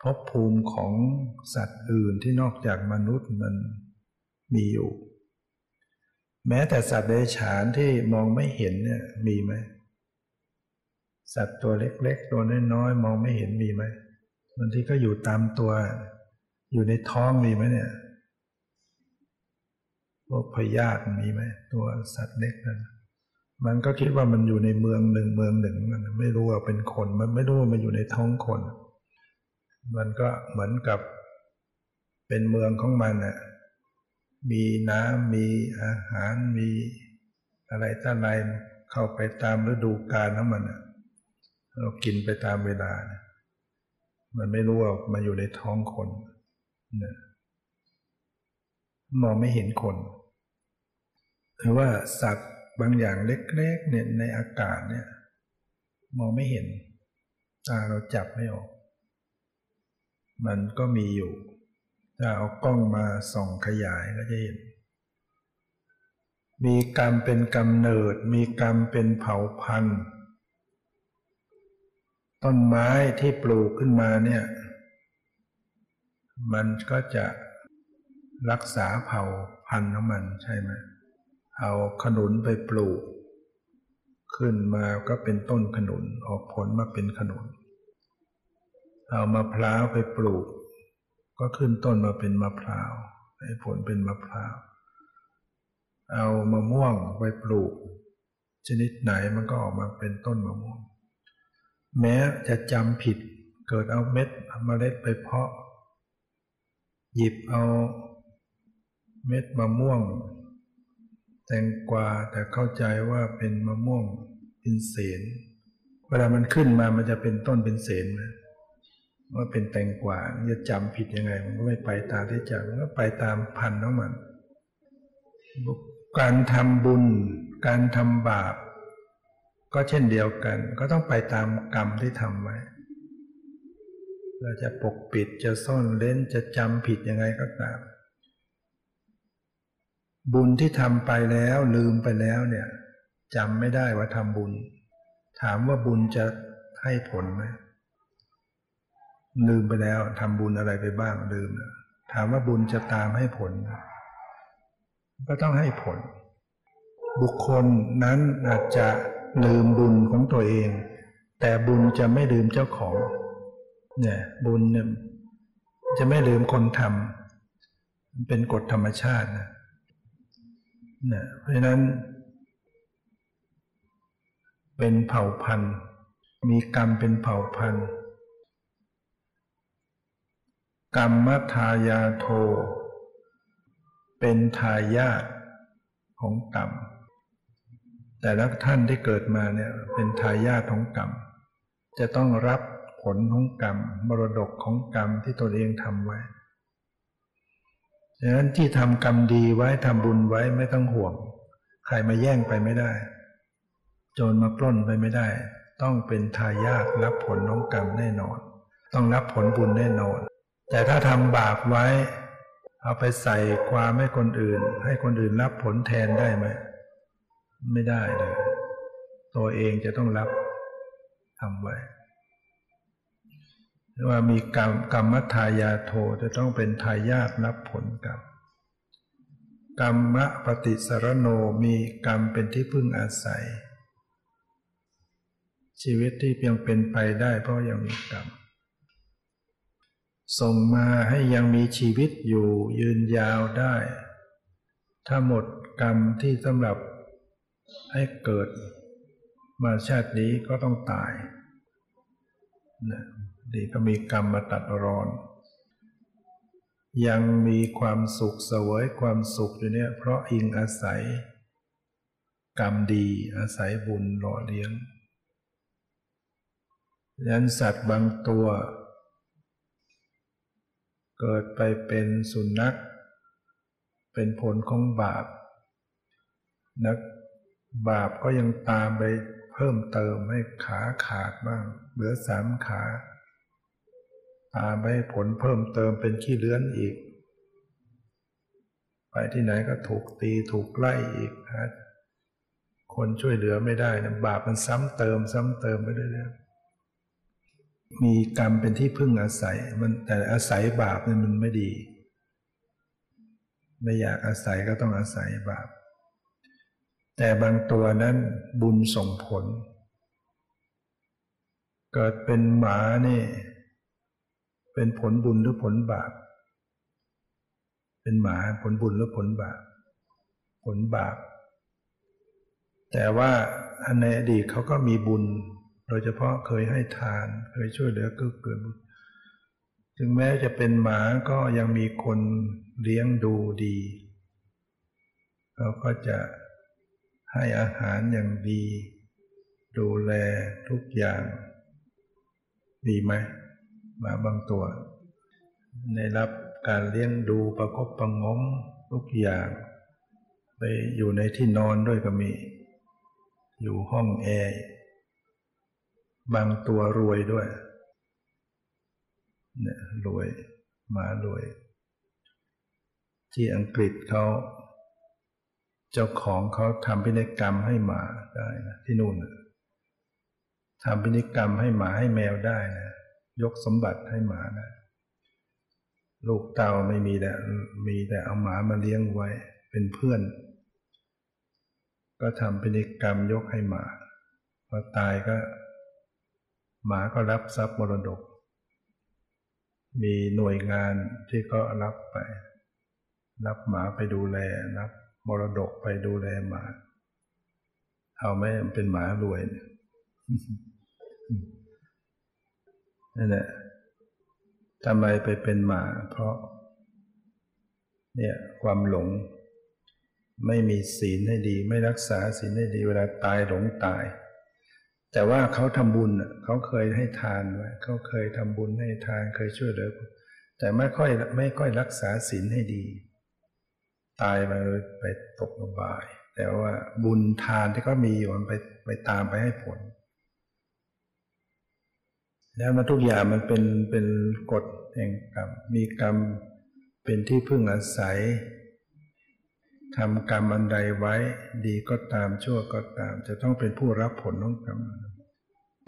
S1: ภพภูมิของสัตว์อื่นที่นอกจากมนุษย์มันมีอยู่ แม้แต่สัตว์เดรัจฉานที่มองไม่เห็นเนี่ยมีไหมสัตว์ตัวเล็ก ๆ ตัวน้อยๆมองไม่เห็นมีไหมบางทีก็อยู่ตามตัว อยู่ในท้องมีไหมเนี่ยพวกพยาธิมีไหมตัวสัตว์เล็กนั้นมันก็คิดว่ามันอยู่ในเมืองหนึ่งเมืองหนึ่งมันไม่รู้ว่าเป็นคน มันไม่รู้ว่ามันอยู่ในท้องคน มันก็เหมือนกับเป็นเมืองของมันอะ มีน้ำมีอาหารมีอะไรต่างๆเข้าไปตามฤดูกาลของมันเรากินไปตามเวลานะมันไม่รู้ว่ามาอยู่ในท้องคนนะมองไม่เห็นคนหรือว่าสัตว์บางอย่างเล็กๆเนี่ยในอากาศเนี่ย มองไม่เห็น ตาเราจับไม่ออก มันก็มีอยู่ ถ้าเอากล้องมาส่องขยายก็จะเห็น มีกรรมเป็นกำเนิด มีกรรมเป็นเผ่าพันธุ์ ต้นไม้ที่ปลูกขึ้นมาเนี่ย มันก็จะรักษาเผ่าพันธุ์ของมันใช่ไหมเอาขนุนไปปลูก ขึ้นมาก็เป็นต้นขนุนออกผลมาเป็นขนุน เอามะพร้าวไปปลูก ก็ขึ้นต้นมาเป็นมะพร้าวให้ผลเป็นมะพร้าว เอามะม่วงไปปลูก ชนิดไหนมันก็ออกมาเป็นต้นมะม่วง แม้จะจำผิดเกิดเอาเม็ดเมล็ดไปเพาะ หยิบเอาเม็ดมะม่วง แตงกวาแต่เข้าใจว่าเป็นมะม่วงเป็นเสนเวลามันขึ้นมามันจะเป็นต้นเป็นเสนไหม ว่าเป็นแตงกวาจะจำผิดยังไง มันก็ไม่ไปตามที่จำมันก็ไปตามพันของมัน การทำบุญ การทำบาป ก็เช่นเดียวกัน ก็ต้องไปตามกรรมที่ทำไว้เราจะปกปิดจะซ่อนเล้นจะจำผิดยังไงก็ตาม บุญที่ทำไปแล้วลืมไปแล้วเนี่ยจำไม่ได้ว่าทำบุญ ถามว่าบุญจะให้ผลไหม ลืมไปแล้วทำบุญอะไรไปบ้างลืมถามว่าบุญจะตามให้ผล ก็ต้องให้ผล บุคคลนั้นอาจจะลืมบุญของตัวเอง แต่บุญจะไม่ลืมเจ้าของ เนี่ย บุญเนี่ยจะไม่ลืมคนทำเป็นกฎธรรมชาตินะเนี่ยเพราะนั้น เป็นเผ่าพันธุ์ มีกรรมเป็นเผ่าพันธุ์ กรรมทายาโท เป็นทายาทของกรรม แต่ละท่านที่เกิดมาเนี่ยเป็นทายาทของกรรม จะต้องรับผลของกรรม มรดกของกรรมที่ตนเองทำไว้ดังนั้นที่ทำกรรมดีไว้ทำบุญไว้ไม่ต้องห่วง ใครมาแย่งไปไม่ได้ โจรมาปล้นไปไม่ได้ ต้องเป็นทายาทรับผลของกรรมแน่นอน ต้องรับผลบุญแน่นอน แต่ถ้าทำบาปไว้ เอาไปใส่ความให้คนอื่น ให้คนอื่นรับผลแทนได้ไหมไม่ได้เลย ตัวเองจะต้องรับทำไว้หรือว่ามีกรรมกรรมทายาโทจะต้องเป็นทายาทรับผลกรรมกรรมปฏิสารโนมีกรรมเป็นที่พึ่งอาศัย ชีวิตที่เพียงเป็นไปได้เพราะยังมีกรรม ส่งมาให้ยังมีชีวิตอยู่ยืนยาวได้ ถ้าหมดกรรมที่สำหรับให้เกิด มาชาตินี้ก็ต้องตายนะดีก็มีกรรมมาตัดรอน ยังมีความสุขเสวยความสุขอยู่เนี่ย เพราะอิงอาศัย กรรมดีอาศัยบุญหล่อเลี้ยงยันสัตว์บางตัว เกิดไปเป็นสุนัข เป็นผลของบาป นักบาปก็ยังตามไปเพิ่มเติมให้ขาขาดบ้าง เหลือสามขา ตามไปผลเพิ่มเติมเป็นขี้เลื้อนอีก ไปที่ไหนก็ถูกตีถูกไล่อีกฮะคนช่วยเหลือไม่ได้นะบาปมันซ้ำเติม ซ้ำเติมไปเรื่อยๆ มีกรรมเป็นที่พึ่งอาศัย มันแต่อาศัยบาปเนี่ยมันไม่ดี ไม่อยากอาศัยก็ต้องอาศัยบาป แต่บางตัวนั้นบุญส่งผล เกิดเป็นหมานี่ เป็นผลบุญหรือผลบาป เป็นหมาผลบุญหรือผลบาป ผลบาป แต่ว่าในอดีตเขาก็มีบุญ โดยเฉพาะเคยให้ทาน เคยช่วยเหลือกือเกินถึงแม้จะเป็นหมาก็ยังมีคนเลี้ยงดูดีเขาก็จะให้อาหารอย่างดี ดูแลทุกอย่าง ดีไหมหมาบางตัวได้รับการเลี้ยงดูประคบประงมทุกอย่าง ไปอยู่ในที่นอนด้วยก็มี อยู่ห้องแอร์ บางตัวรวยด้วยเนี่ยรวยมารวย ที่อังกฤษเขาเจ้าของเขาทำพินัยกรรมให้หมาได้นะที่นู่นทำพินัยกรรมให้หมาให้แมวได้นะยกสมบัติให้หมาได้ลูกเต่าไม่มีแต่มีแต่เอาหมามาเลี้ยงไว้เป็นเพื่อน ก็ทำพินัยกรรมยกให้หมาพอตายก็ หมาก็รับทรัพย์มรดก มีหน่วยงานที่ก็รับไป รับหมาไปดูแลรับมรดกไปดูแลหมา เอาไหมเป็นหมารวยนั่นแหละทำไมไปเป็นหมา เพราะ เนี่ยความหลง ไม่มีศีลให้ดี ไม่รักษาศีลให้ดี เวลาตายหลงตาย แต่ว่าเขาทำบุญเขาเคยให้ทานไว้เขาเคยทำบุญให้ทานเคยช่วยเหลือแต่ไม่ค่อยไม่ค่อยรักษาศีลให้ดี ตายไปไปตกอบาย แต่ว่าบุญทานที่เขามีอยู่มันไปไปตามไปให้ผล แล้วมาทุกอย่างมันเป็นเป็นกฎแห่งกรรมมีกรรมเป็นที่พึ่งอาศัย ทำกรรมอันใดไว้ดีก็ตามชั่วก็ตาม จะต้องเป็นผู้รับผลของกรรม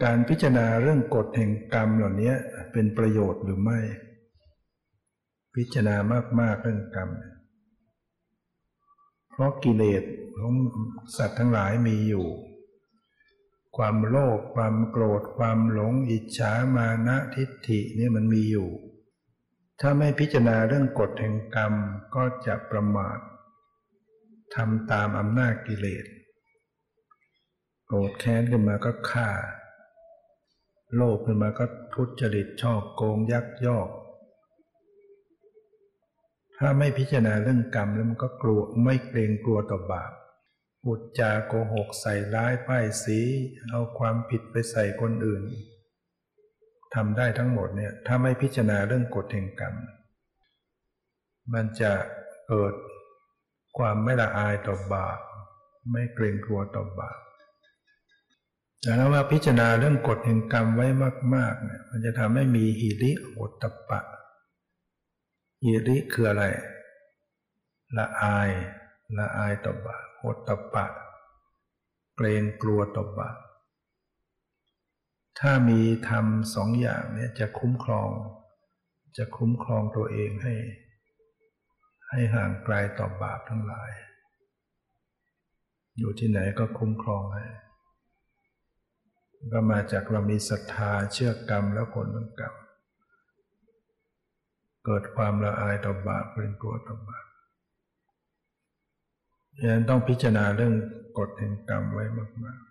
S1: การพิจารณาเรื่องกฎแห่งกรรมเหล่านี้เป็นประโยชน์หรือไม่ พิจารณามากๆเรื่องกรรม เพราะกิเลสของสัตว์ทั้งหลายมีอยู่ ความโลภความโกรธ ความหลง อิจฉามานะทิฏฐินี่มันมีอยู่ ถ้าไม่พิจารณาเรื่องกฎแห่งกรรมก็จะประมาท ทำตามอำนาจกิเลสโกรธแค้นขึ้นมาก็ฆ่า โลภขึ้นมาก็ทุจริตชอบโกงยักยอก ถ้าไม่พิจารณาเรื่องกรรมแล้วมันก็กลัวไม่เกรงกลัวต่อบาปอุจจาโกหกใส่ร้ายป้ายสีเอาความผิดไปใส่คนอื่นทำได้ทั้งหมดเนี่ยถ้าไม่พิจารณาเรื่องกฎแห่งกรรม มันจะเกิด ความไม่ละอายต่อบาปไม่เกรงกลัวต่อบาปแต่ถ้าว่าพิจารณาเรื่องกฎแห่งกรรมไว้มากๆเนี่ยมันจะทำให้มีหิริโอตตปะหิริคืออะไร ละอายละอายต่อบาปโอตตปะ เกรงกลัวต่อบาปถ้ามีทำสองอย่างเนี่ยจะคุ้มครอง จะคุ้มครองตัวเองให้ ให้ห่างไกลต่อบาปทั้งหลาย อยู่ที่ไหนก็คุ้มครองให้ก็มาจากเรามีศรัทธาเชื่อกรรมแล้วผลของกรรมเกิดความละอายต่อบาปเป็นกลัวต่อบาปดังนั้นต้องพิจารณาเรื่องกฎแห่งกรรมไว้มาก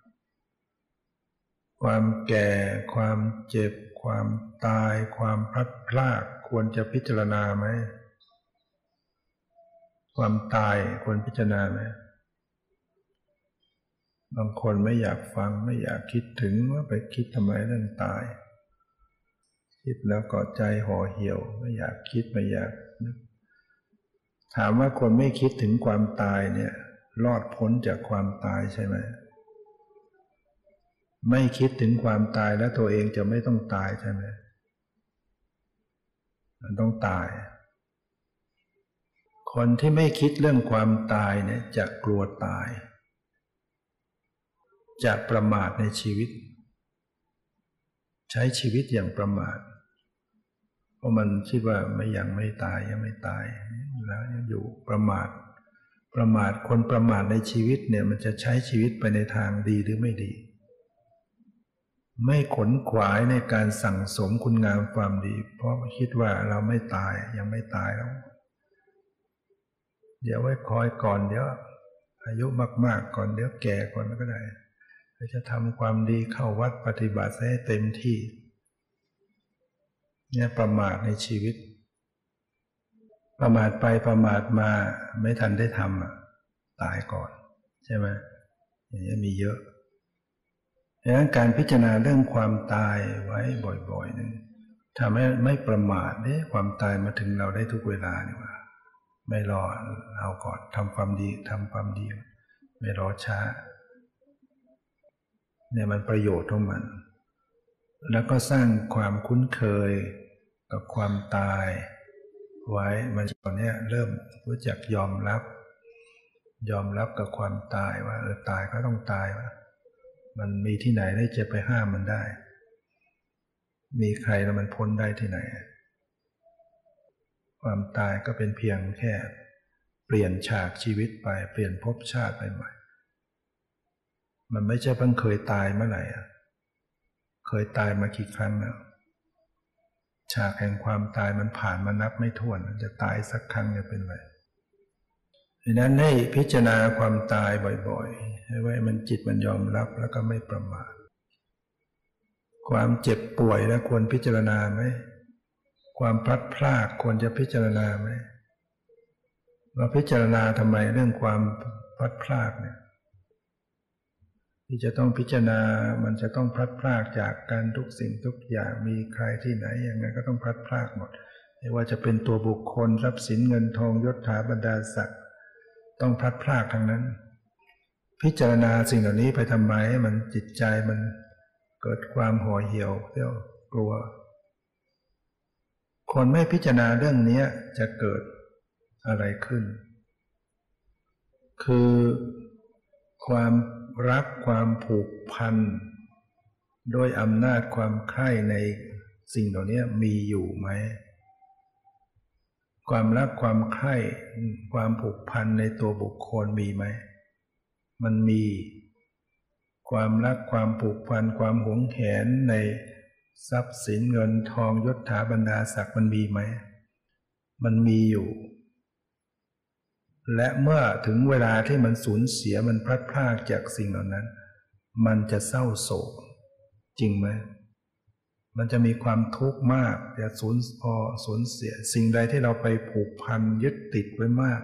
S1: ๆ ความแก่ ความเจ็บ ความตาย ความพลัดพราก ควรจะพิจารณาไหม ความตายควรพิจารณาไหมบางคนไม่อยากฟังไม่อยากคิดถึงว่าไปคิดทำไมเรื่องตาย คิดแล้วก็ใจห่อเหี่ยว ไม่อยากคิดไม่อยากนึกถามว่าคนไม่คิดถึงความตายเนี่ย รอดพ้นจากความตายใช่ไหมไม่คิดถึงความตายแล้วตัวเองจะไม่ต้องตายใช่ไหมมันต้องตาย คนที่ไม่คิดเรื่องความตายเนี่ยจะกลัวตาย จะประมาทในชีวิต ใช้ชีวิตอย่างประมาท เพราะมันคิดว่าไม่ยังไม่ตายยังไม่ตายแล้วอยู่ประมาท ประมาทคนประมาทในชีวิตเนี่ยมันจะใช้ชีวิตไปในทางดีหรือไม่ดี ไม่ขนขวายในการสั่งสมคุณงามความดี เพราะคิดว่าเราไม่ตายยังไม่ตายแล้ว เดี๋ยวไว้คอยก่อนเดี๋ยวอายุมาก ๆ ก่อนเดี๋ยวแก่ก่อนก็ได้จะทำความดีเข้าวัดปฏิบัติให้เต็มที่ เนี่ยประมาทในชีวิต ประมาทไปประมาทมาไม่ทันได้ทำอะตายก่อน ใช่ไหมอย่างนี้มีเยอะดังนั้นการพิจารณาเรื่องความตายไว้บ่อยๆนึงทำให้ไม่ประมาทเนี่ยความตายมาถึงเราได้ทุกเวลานี่ว่า ไม่รอเอาก่อนทำความดีทำความดี ไม่รอช้าเนี่ยมันประโยชน์ของมัน แล้วก็สร้างความคุ้นเคยกับความตาย ไว้มันตอนนี้เริ่มรู้จักยอมรับ ยอมรับกับความตายว่าเออตายก็ต้องตายว่ามันมีที่ไหนได้จะไปห้ามมันได้ มีใครแล้วมันพ้นได้ที่ไหน ความตายก็เป็นเพียงแค่ เปลี่ยนฉากชีวิตไปเปลี่ยนภพชาติไปใหม่ มันไม่ใช่เพิ่งเคยตายเมื่อไหร่เคยตายมากี่ครั้งแล้วฉากแห่งความตายมันผ่านมานับไม่ถ้วน จะตายสักครั้งจะเป็นไรดังนั้นให้พิจารณาความตายบ่อยๆ ให้ไว้มันจิตมันยอมรับแล้วก็ไม่ประมาทความเจ็บป่วยแล้วควรพิจารณาไหม ความพลัดพรากควรจะพิจารณาไหมเราพิจารณาทำไมเรื่องความพลัดพรากเนี่ยที่จะต้องพิจารณา มันจะต้องพลัดพรากจากการทุกสิ่งทุกอย่างมีใครที่ไหนยังไงก็ต้องพลัดพรากหมด ไม่ว่าจะเป็นตัวบุคคลทรัพย์สินเงินทองยศถาบรรดาศักดิ์ต้องพลัดพรากทั้งนั้น พิจารณาสิ่งเหล่านี้ไปทำไมมันจิตใจมันเกิดความห่อเหี่ยวเที่ยวกลัว คนไม่พิจารณาเรื่องนี้จะเกิดอะไรขึ้น คือความรักความผูกพันโดยอำนาจความใคร่ในสิ่งเหล่านี้มีอยู่ไหม ความรักความใคร่ความผูกพันในตัวบุคคลมีไหม มันมี ความรักความผูกพันความหวงแหนใน ทรัพย์สินเงินทองยศถาบรรดาศักดิ์มันมีไหม มันมีอยู่ และเมื่อถึงเวลาที่มันสูญเสียมันพลัดพรากจากสิ่งเหล่านั้น มันจะเศร้าโศก จริงไหม มันจะมีความทุกข์มากจะสูญพอสูญเสีย สิ่งใดที่เราไปผูกพันยึดติดไว้มาก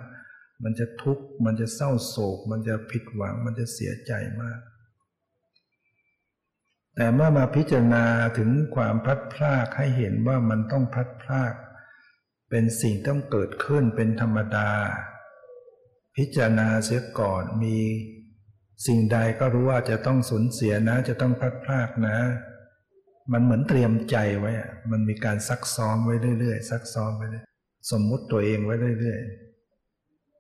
S1: มันจะทุกข์ มันจะเศร้าโศก มันจะผิดหวัง มันจะเสียใจมาก แต่เมื่อมาพิจารณาถึงความพัดพรากให้เห็นว่ามันต้องพัดพราก เป็นสิ่งต้องเกิดขึ้นเป็นธรรมดา พิจารณาเสียก่อนมี สิ่งใดก็รู้ว่าจะต้องสูญเสียนะ จะต้องพัดพรากนะ มันเหมือนเตรียมใจไว้ มันมีการซักซ้อมไว้เรื่อยๆซักซ้อมไว้เรื่อยสมมุติตัวเองไว้เรื่อย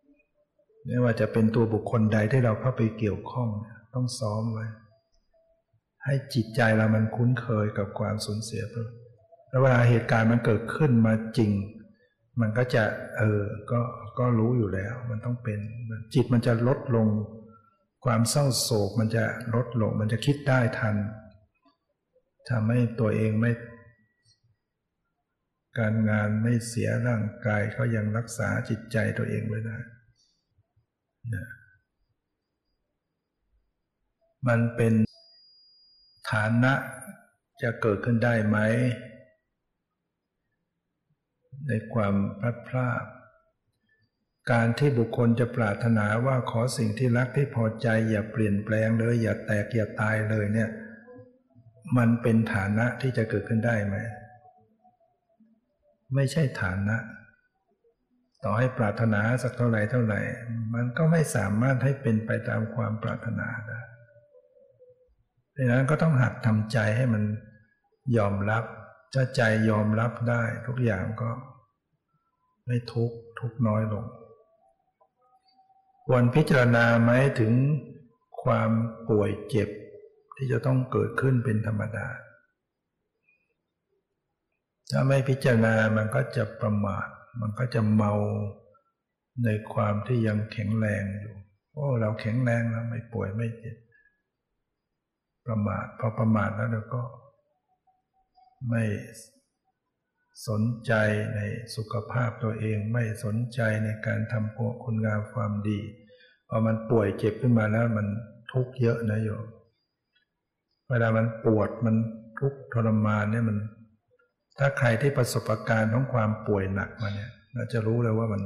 S1: ๆไม่ว่าจะเป็นตัวบุคคลใดที่เราเข้าไปเกี่ยวข้อง ต้องซ้อมไว้ ให้จิตใจเรามันคุ้นเคยกับความสูญเสียไปแล้วเวลาเหตุการณ์มันเกิดขึ้นมาจริง มันก็จะเออ ก็ก็รู้อยู่แล้ว มันต้องเป็นจิตมันจะลดลง ความเศร้าโศกมันจะลดลง มันจะคิดได้ทันทำให้ตัวเองไม่ การงานไม่เสียร่างกายก็ยังรักษาจิตใจตัวเองไว้ได้นะมันเป็น ฐานะจะเกิดขึ้นได้ไหม ในความพลัดพรากการที่บุคคลจะปรารถนาว่าขอสิ่งที่รักที่พอใจ อย่าเปลี่ยนแปลงเลย อย่าแตกอย่าตายเลยเนี่ย มันเป็นฐานะที่จะเกิดขึ้นได้ไหม ไม่ใช่ฐานะ ต่อให้ปรารถนาสักเท่าไหร่เท่าไหร่ มันก็ไม่สามารถให้เป็นไปตามความปรารถนาได้ ดังนั้นก็ต้องหัดทำใจให้มันยอมรับถ้าใจยอมรับได้ ทุกอย่างก็ไม่ทุกข์ทุกน้อยลงควรพิจารณาไหมถึงความป่วยเจ็บ ที่จะต้องเกิดขึ้นเป็นธรรมดา ถ้าไม่พิจารณามันก็จะประมาท มันก็จะเมาในความที่ยังแข็งแรงอยู่ โอ้ เราแข็งแรงแล้วไม่ป่วยไม่เจ็บ ประมาทพอประมาทแล้วเราก็ ไม่สนใจในสุขภาพตัวเองไม่สนใจในการทำคุณงามความดีพอมันป่วยเจ็บขึ้นมาแล้วมันทุกข์เยอะนะโยมเวลามันปวดมันทุกข์ทรมานเนี่ยมัน ถ้าใครที่ประสบการณ์ของความป่วยหนักมาเนี่ยเราจะรู้เลยว่ามัน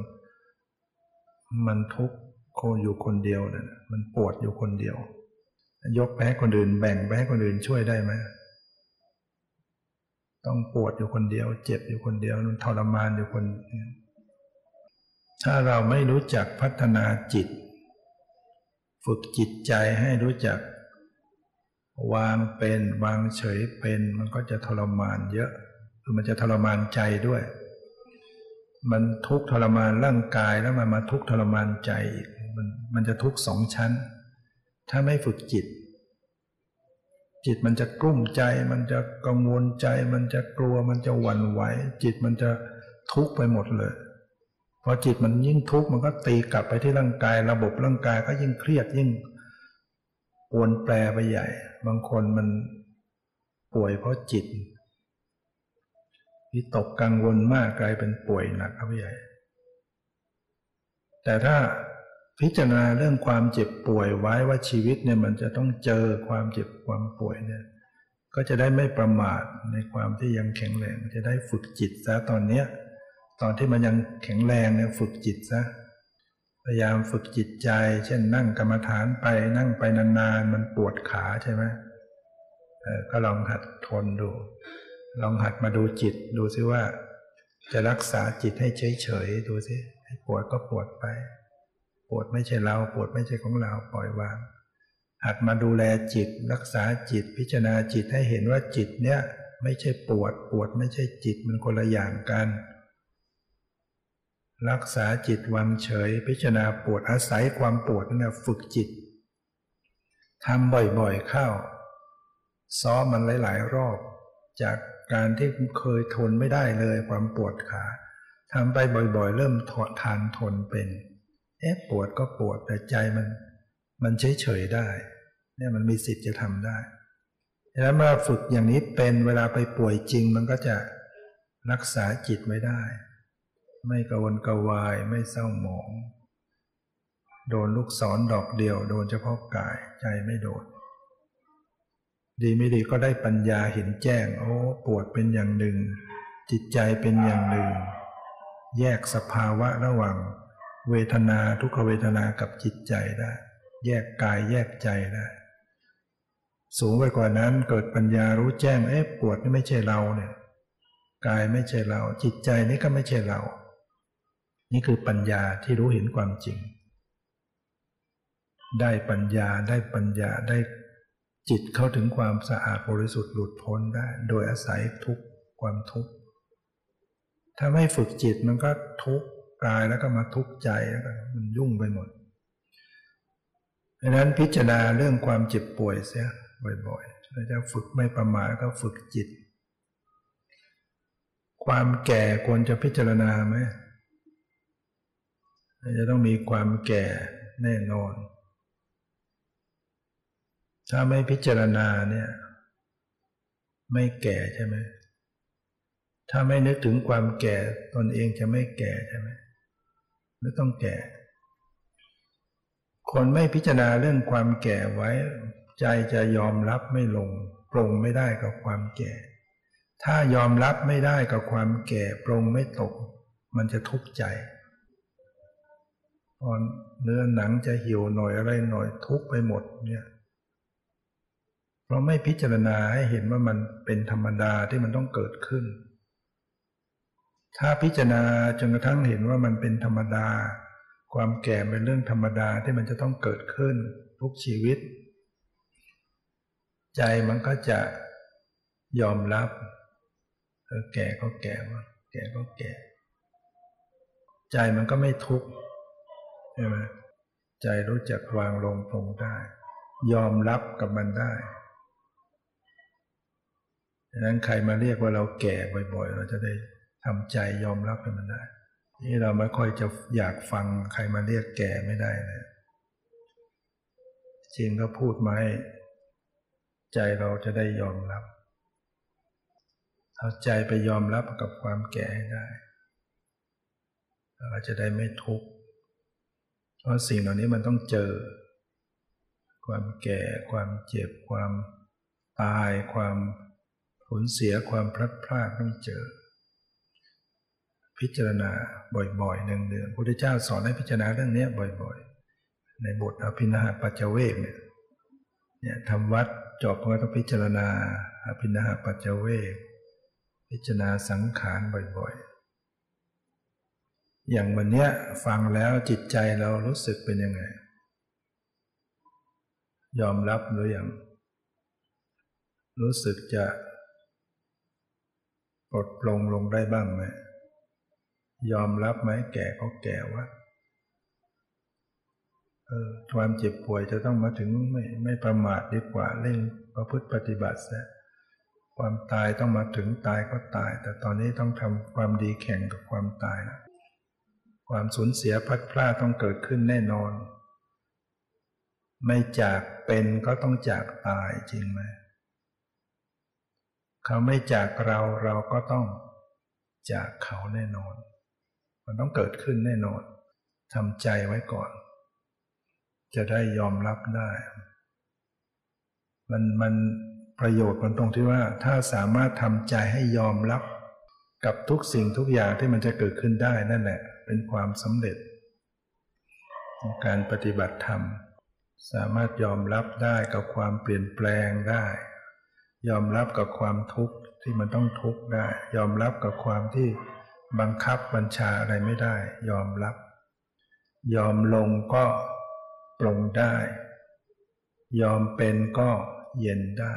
S1: มันทุกข์โคอยู่คนเดียวเนี่ยมันปวดอยู่คนเดียว ยกไปให้คนอื่น แบ่งไปให้คนอื่นช่วยได้ไหมต้องปวดอยู่คนเดียว เจ็บอยู่คนเดียวทรมานอยู่คน ถ้าเราไม่รู้จักพัฒนาจิต ฝึกจิตใจให้รู้จัก วางเป็นวางเฉยเป็น มันก็จะทรมานเยอะคือมันจะทรมานใจด้วย มันทุกทรมานร่างกายแล้วมันมาทุกทรมานใจอีกมันมันจะทุกสองชั้น ถ้าไม่ฝึกจิต จิตมันจะกลุ้มใจ มันจะกังวลใจ มันจะกลัวมันจะหวั่นไหวจิตมันจะทุกข์ไปหมดเลยพอจิตมันยิ่งทุกข์มันก็ตีกลับไปที่ร่างกาย ระบบร่างกายก็ยิ่งเครียดยิ่งปวนแปรไปใหญ่ บางคนมันป่วยเพราะจิตวิตกกังวลมากกลายเป็นป่วยหนักครับใหญ่ แต่ถ้า พิจารณาเรื่องความเจ็บป่วยไว้ว่าชีวิตเนี่ยมันจะต้องเจอความเจ็บความป่วยเนี่ย ก็จะได้ไม่ประมาทในความที่ยังแข็งแรงจะได้ฝึกจิตซะตอนเนี้ยตอนที่มันยังแข็งแรงเนี่ยฝึกจิตซะพยายามฝึกจิตใจ เช่นนั่งกรรมฐานไปนั่งไปนานๆ มันปวดขาใช่ไหมก็ลองหัดทนดู ลองหัดมาดูจิต ดูซิว่า จะรักษาจิตให้เฉยๆ ดูซิให้ปวดก็ปวดไป ปวดไม่ใช่เราปวดไม่ใช่ของเราปล่อยวาง หัดมาดูแลจิตรักษาจิตพิจารณาจิตให้เห็นว่าจิตเนี่ยไม่ใช่ปวดปวดไม่ใช่จิตมันคนละอย่างกัน รักษาจิตวางเฉย พิจารณาปวดอาศัยความปวดนั่นฝึกจิตทำบ่อยๆเข้า ซ้อมมันหลายๆ รอบ จากการที่เคยทนไม่ได้เลยความปวดขาทำไปบ่อยๆ เริ่มถอดทานทนเป็น อ๊ะปวดก็ปวดแต่ใจมัน มันเฉยๆได้ เนี่ยมันมีสิทธิ์จะทำได้แล้วเมื่อฝึกอย่างนี้เป็นเวลาไปป่วยจริง มันก็จะรักษาจิตไว้ได้ ไม่กวนกวายไม่เศร้าหมอง โดนลูกศรดอกเดียว โดนเฉพาะกายใจไม่โดนดีไม่ดีก็ได้ปัญญาเห็นแจ้ง โอ้ปวดเป็นอย่างหนึ่ง จิตใจเป็นอย่างหนึ่ง แยกสภาวะระหว่าง เวทนาทุกขเวทนากับจิตใจได้ แยกกายแยกใจได้ สูงไปกว่านั้นเกิดปัญญารู้แจ้งเอ๊ะปวดนี่ไม่ใช่เราเนี่ยกายไม่ใช่เรา จิตใจนี่ก็ไม่ใช่เรา นี่คือปัญญาที่รู้เห็นความจริง ได้ปัญญาได้ปัญญาได้จิตเข้าถึงความสะอาดบริสุทธิ์หลุดพ้นได้ โดยอาศัยทุกความทุกข์ถ้าไม่ฝึกจิตมันก็ทุกข์ กายแล้วก็มาทุกข์ใจแล้วก็มันยุ่งไปหมดดังนั้นพิจารณาเรื่องความเจ็บป่วยเสียบ่อยๆเราจะฝึกไม่ประมาทก็ฝึกจิต ความแก่ควรจะพิจารณาไหมจะต้องมีความแก่แน่นอน ถ้าไม่พิจารณาเนี่ย ไม่แก่ใช่ไหมถ้าไม่นึกถึงความแก่ตนเองจะไม่แก่ใช่ไหม หรือต้องแก่ คนไม่พิจารณาเรื่องความแก่ไว้ ใจจะยอมรับไม่ลง ปรงไม่ได้กับความแก่ ถ้ายอมรับไม่ได้กับความแก่ ปรงไม่ตก มันจะทุกข์ใจตอนเนื้อหนังจะหิวหน่อยอะไรหน่อยทุกไปหมดเนี่ยเพราะไม่พิจารณาให้เห็นว่ามันเป็นธรรมดาที่มันต้องเกิดขึ้น ถ้าพิจารณาจนกระทั่งเห็นว่ามันเป็นธรรมดา ความแก่เป็นเรื่องธรรมดาที่มันจะต้องเกิดขึ้นทุกชีวิต ใจมันก็จะยอมรับเออแก่ก็แก่ว่าแก่ก็แก่ ใจมันก็ไม่ทุกข์ใช่ไหมใจรู้จักวางลงตรงได้ ยอมรับกับมันได้ดังนั้นใครมาเรียกว่าเราแก่บ่อยๆ เราจะได้ ทำใจยอมรับให้มันได้ นี่เราไม่ค่อยจะอยากฟังใครมาเรียกแก่ไม่ได้เลยจริงก็พูดมาให้ใจเราจะได้ยอมรับเอาใจไปยอมรับกับความแก่ได้เราจะได้ไม่ทุกข์เพราะสิ่งเหล่านี้มันต้องเจอ ความแก่ ความเจ็บ ความตาย ความผลเสีย ความพลัดพรากต้องเจอ พิจารณาบ่อยๆหนึ่งเดือนพุทธเจ้าสอนให้พิจารณาเรื่องนี้บ่อยๆ ในบทอภินาหปัจเจเวกเนี่ยเนี่ยทำวัดจบก็ต้องพิจารณาอภินาหปัจเจเวก พิจารณาสังขารบ่อยๆ อย่างวันเนี้ยฟังแล้วจิตใจเรารู้สึกเป็นยังไง ยอมรับหรืออยังรู้สึกจะปลดปลงลงได้บ้างไหม ยอมรับไหมแก่ก็แก่ว่าเออความเจ็บป่วยจะต้องมาถึงไม่ไม่ประมาทดีกว่าเร่งประพฤติปฏิบัติซะความตายต้องมาถึงตายก็ตาย แต่ตอนนี้ต้องทำความดีแข่งกับความตายนะความสูญเสียพัดพลาดต้องเกิดขึ้นแน่นอน ไม่จากเป็นก็ต้องจากตายจริงไหมเขาไม่จากเราเราก็ต้องจากเขาแน่นอน มันต้องเกิดขึ้นแน่นอนทำใจไว้ก่อน จะได้ยอมรับได้ มันมันประโยชน์มันตรงที่ว่าถ้าสามารถทำใจให้ยอมรับ กับทุกสิ่งทุกอย่างที่มันจะเกิดขึ้นได้นั่นแหละ เป็นความสำเร็จของการปฏิบัติธรรม สามารถยอมรับได้กับความเปลี่ยนแปลงได้ ยอมรับกับความทุกข์ที่มันต้องทุกข์ได้ ยอมรับกับความที่ บังคับบัญชาอะไรไม่ได้ ยอมรับ ยอมลงก็ปรงได้ ยอมเป็นก็เย็นได้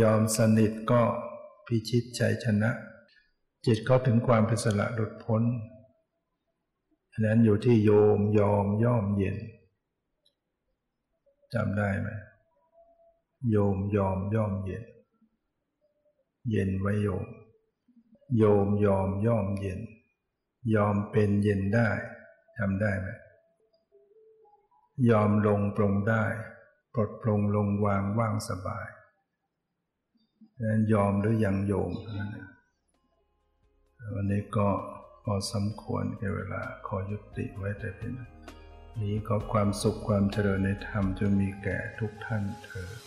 S1: ยอมสนิทก็พิชิตใจชนะ จิตเขาถึงความเป็นสละหลุดพ้นอันนั้นอยู่ที่โยมยอมย่อมเย็นจำได้ไหมโยมยอมย่อมเย็น เย็นไว้โยม โยมยอมย่อมเย็น ยอมเป็นเย็นได้ทำได้ไหมยอมลงปรงได้ปลดปรงลงวางว่างสบายนั้นยอมหรือยังโยมนั่นวันนี้ก็พอสมควรแก่เวลาขอยุติไว้แต่เพียงนี้ขอความสุขความเจริญในธรรมจะมีแก่ทุกท่านเถิด